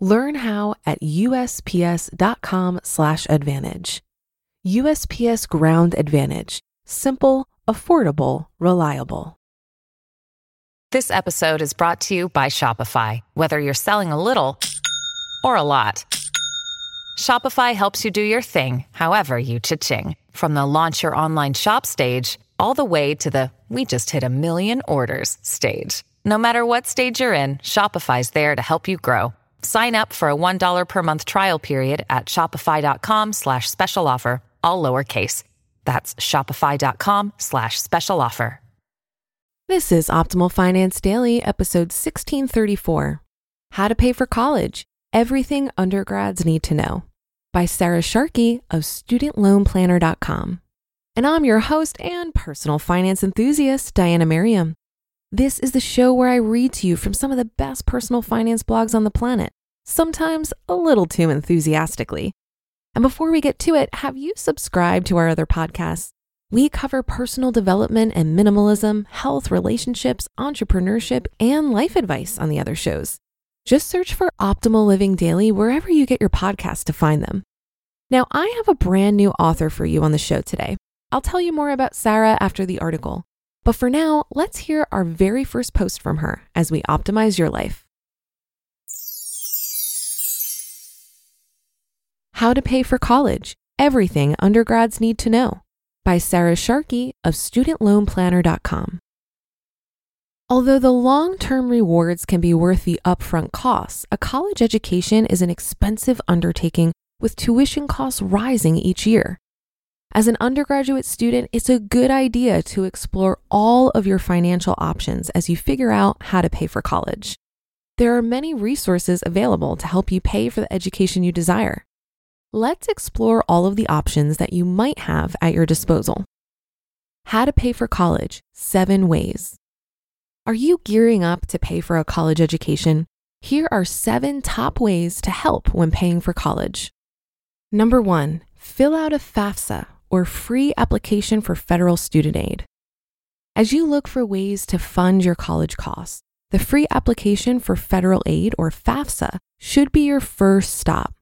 Learn how at usps.com/advantage. USPS Ground Advantage: simple, affordable, reliable. This episode is brought to you by Shopify. Whether you're selling a little or a lot, Shopify helps you do your thing, however you cha-ching. From the launch your online shop stage all the way to the we just hit a million orders stage. No matter what stage you're in, Shopify's there to help you grow. Sign up for a $1 per month trial period at shopify.com slash special offer, all lowercase. That's shopify.com slash special offer. This is Optimal Finance Daily, episode 1634 How to Pay for College Everything Undergrads Need to Know by Sarah Sharkey of StudentLoanPlanner.com. And I'm your host and personal finance enthusiast, Diania Merriam. This is the show where I read to you from some of the best personal finance blogs on the planet, sometimes a little too enthusiastically. And before we get to it, have you subscribed to our other podcasts? We cover personal development and minimalism, health, relationships, entrepreneurship, and life advice on the other shows. Just search for Optimal Living Daily wherever you get your podcasts to find them. Now, I have a brand new author for you on the show today. I'll tell you more about Sarah after the article. But for now, let's hear our very first post from her as we optimize your life. How to Pay for College Everything Undergrads Need to Know by Sarah Sharkey of StudentLoanPlanner.com. Although the long term rewards can be worth the upfront costs, a college education is an expensive undertaking with tuition costs rising each year. As an undergraduate student, it's a good idea to explore all of your financial options as you figure out how to pay for college. There are many resources available to help you pay for the education you desire. Let's explore all of the options that you might have at your disposal. How to pay for college, seven ways. Are you gearing up to pay for a college education? Here are seven top ways to help when paying for college. Number one, fill out a FAFSA or free application for federal student aid. As you look for ways to fund your college costs, the free application for federal aid or FAFSA should be your first stop.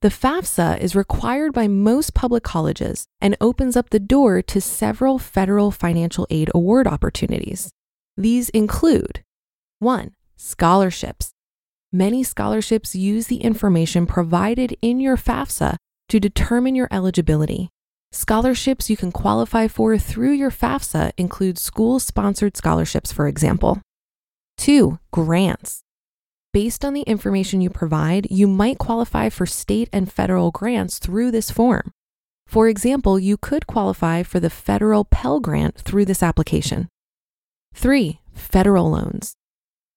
The FAFSA is required by most public colleges and opens up the door to several federal financial aid award opportunities. These include 1. Scholarships. Many scholarships use the information provided in your FAFSA to determine your eligibility. Scholarships you can qualify for through your FAFSA include school sponsored scholarships, for example. Two, grants. Based on the information you provide, you might qualify for state and federal grants through this form. For example, you could qualify for the federal Pell Grant through this application. Three, federal loans.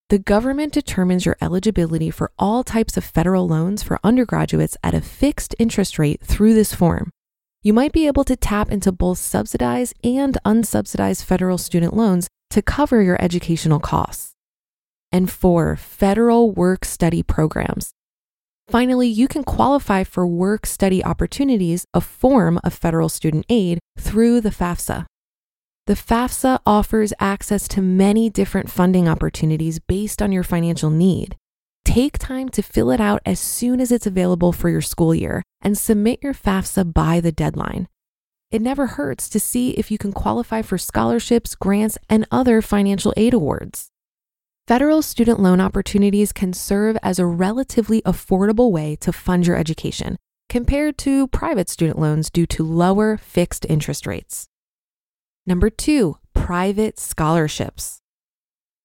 The government determines your eligibility for all types of federal loans for undergraduates at a fixed interest rate through this form you might be able to tap into both subsidized and unsubsidized federal student loans to cover your educational costs. And four, federal work study programs. Finally, you can qualify for work study opportunities, a form of federal student aid, through the FAFSA. The FAFSA offers access to many different funding opportunities based on your financial need. Take time to fill it out as soon as it's available for your school year and submit your FAFSA by the deadline. It never hurts to see if you can qualify for scholarships, grants, and other financial aid awards. Federal student loan opportunities can serve as a relatively affordable way to fund your education compared to private student loans due to lower fixed interest rates. Number two, private scholarships.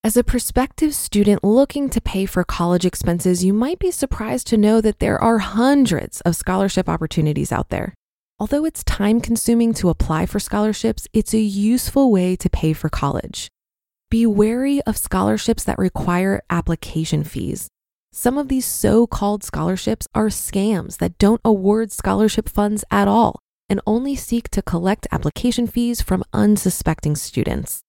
As a prospective student looking to pay for college expenses, you might be surprised to know that there are hundreds of scholarship opportunities out there. Although it's time consuming to apply for scholarships, it's a useful way to pay for college. Be wary of scholarships that require application fees. Some of these so called scholarships are scams that don't award scholarship funds at all and only seek to collect application fees from unsuspecting students.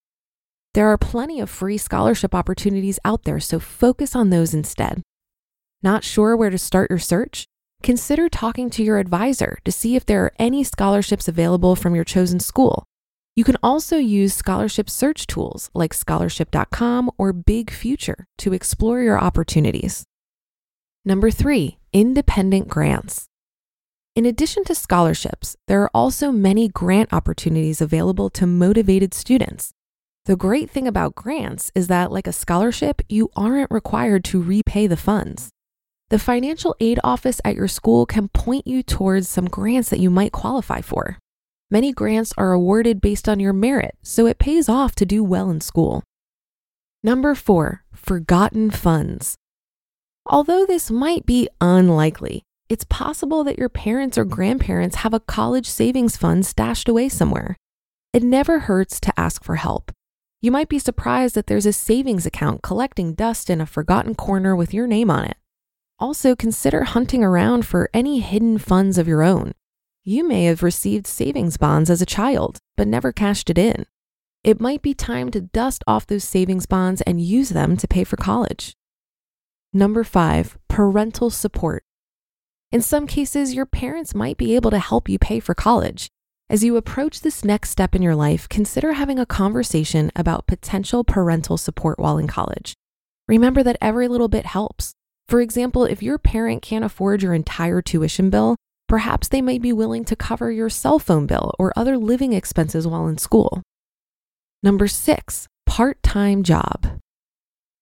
There are plenty of free scholarship opportunities out there, so focus on those instead. Not sure where to start your search? Consider talking to your advisor to see if there are any scholarships available from your chosen school. You can also use scholarship search tools like scholarship.com or Big Future to explore your opportunities. Number three, independent grants. In addition to scholarships, there are also many grant opportunities available to motivated students. The great thing about grants is that, like a scholarship, you aren't required to repay the funds. The financial aid office at your school can point you towards some grants that you might qualify for. Many grants are awarded based on your merit, so it pays off to do well in school. Number four, forgotten funds. Although this might be unlikely, it's possible that your parents or grandparents have a college savings fund stashed away somewhere. It never hurts to ask for help. You might be surprised that there's a savings account collecting dust in a forgotten corner with your name on it. Also, consider hunting around for any hidden funds of your own. You may have received savings bonds as a child, but never cashed it in. It might be time to dust off those savings bonds and use them to pay for college. Number five, parental support. In some cases, your parents might be able to help you pay for college. As you approach this next step in your life, consider having a conversation about potential parental support while in college. Remember that every little bit helps. For example, if your parent can't afford your entire tuition bill, perhaps they might be willing to cover your cell phone bill or other living expenses while in school. Number six, part time job.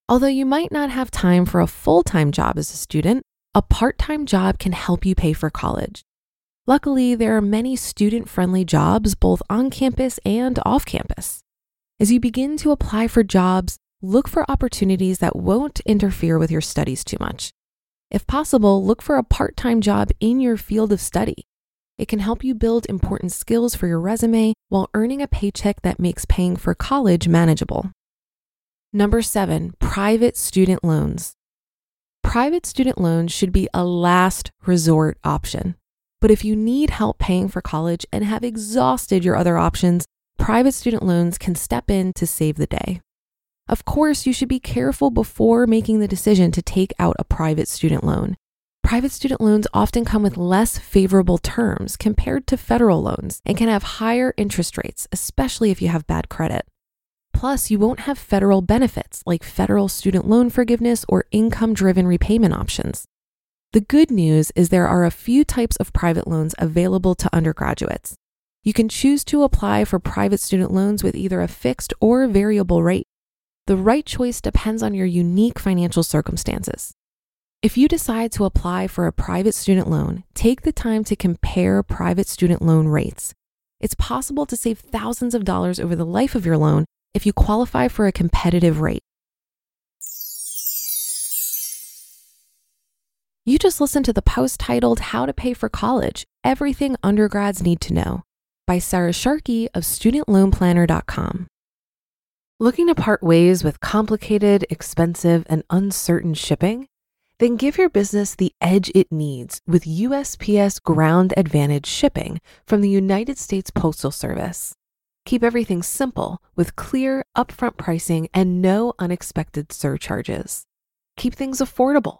Although you might not have time for a full time job as a student, a part time job can help you pay for college. Luckily, there are many student friendly jobs both on campus and off campus. As you begin to apply for jobs, look for opportunities that won't interfere with your studies too much. If possible, look for a part time job in your field of study. It can help you build important skills for your resume while earning a paycheck that makes paying for college manageable. Number seven, private student loans. Private student loans should be a last resort option. But if you need help paying for college and have exhausted your other options, private student loans can step in to save the day. Of course, you should be careful before making the decision to take out a private student loan. Private student loans often come with less favorable terms compared to federal loans and can have higher interest rates, especially if you have bad credit. Plus, you won't have federal benefits like federal student loan forgiveness or income driven repayment options. The good news is there are a few types of private loans available to undergraduates. You can choose to apply for private student loans with either a fixed or variable rate. The right choice depends on your unique financial circumstances. If you decide to apply for a private student loan, take the time to compare private student loan rates. It's possible to save thousands of dollars over the life of your loan if you qualify for a competitive rate. You just listened to the post titled How to Pay for College Everything Undergrads Need to Know by Sarah Sharkey of StudentLoanPlanner.com. Looking to part ways with complicated, expensive, and uncertain shipping? Then give your business the edge it needs with USPS Ground Advantage shipping from the United States Postal Service. Keep everything simple with clear, upfront pricing and no unexpected surcharges. Keep things affordable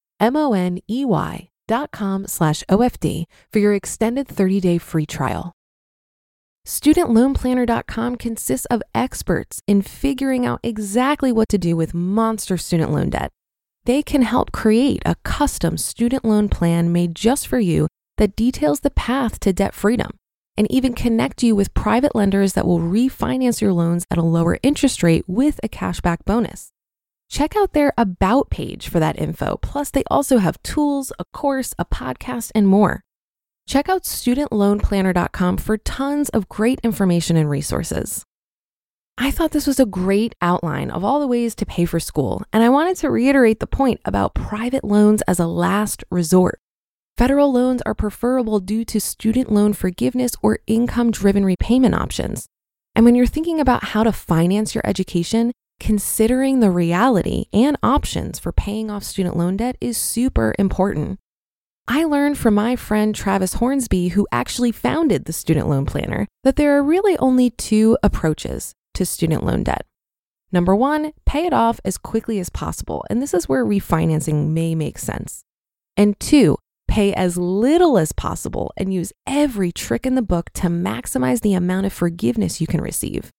M-O-N-E-Y dot com slash OFD for your extended 30-day free trial. StudentLoanPlanner.com consists of experts in figuring out exactly what to do with monster student loan debt. They can help create a custom student loan plan made just for you that details the path to debt freedom and even connect you with private lenders that will refinance your loans at a lower interest rate with a cashback bonus. Check out their About page for that info. Plus, they also have tools, a course, a podcast, and more. Check out studentloanplanner.com for tons of great information and resources. I thought this was a great outline of all the ways to pay for school, and I wanted to reiterate the point about private loans as a last resort. Federal loans are preferable due to student loan forgiveness or income driven repayment options. And when you're thinking about how to finance your education, considering the reality and options for paying off student loan debt is super important. I learned from my friend Travis Hornsby, who actually founded the Student Loan Planner, that there are really only two approaches to student loan debt. Number one, pay it off as quickly as possible, and this is where refinancing may make sense. And two, pay as little as possible and use every trick in the book to maximize the amount of forgiveness you can receive.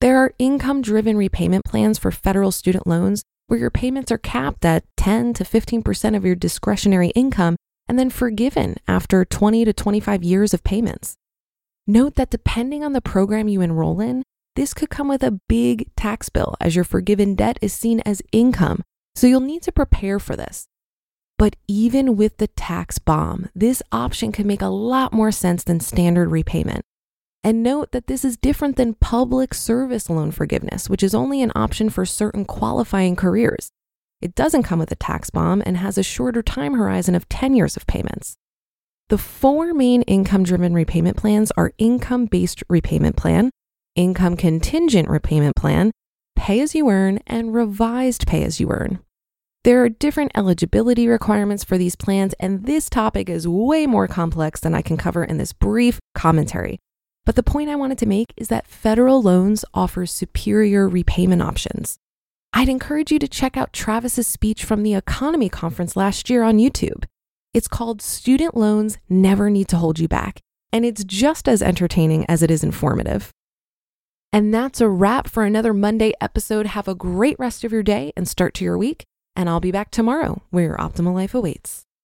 There are income driven repayment plans for federal student loans where your payments are capped at 10 to 15% of your discretionary income and then forgiven after 20 to 25 years of payments. Note that depending on the program you enroll in, this could come with a big tax bill as your forgiven debt is seen as income, so you'll need to prepare for this. But even with the tax bomb, this option can make a lot more sense than standard repayment. And note that this is different than public service loan forgiveness, which is only an option for certain qualifying careers. It doesn't come with a tax bomb and has a shorter time horizon of 10 years of payments. The four main income driven repayment plans are income based repayment plan, income contingent repayment plan, pay as you earn, and revised pay as you earn. There are different eligibility requirements for these plans, and this topic is way more complex than I can cover in this brief commentary. But the point I wanted to make is that federal loans offer superior repayment options. I'd encourage you to check out Travis's speech from the EconoMe Conference last year on YouTube. It's called Student Loans Never Need to Hold You Back, and it's just as entertaining as it is informative. And that's a wrap for another Monday episode. Have a great rest of your day and start to your week. And I'll be back tomorrow where your optimal life awaits.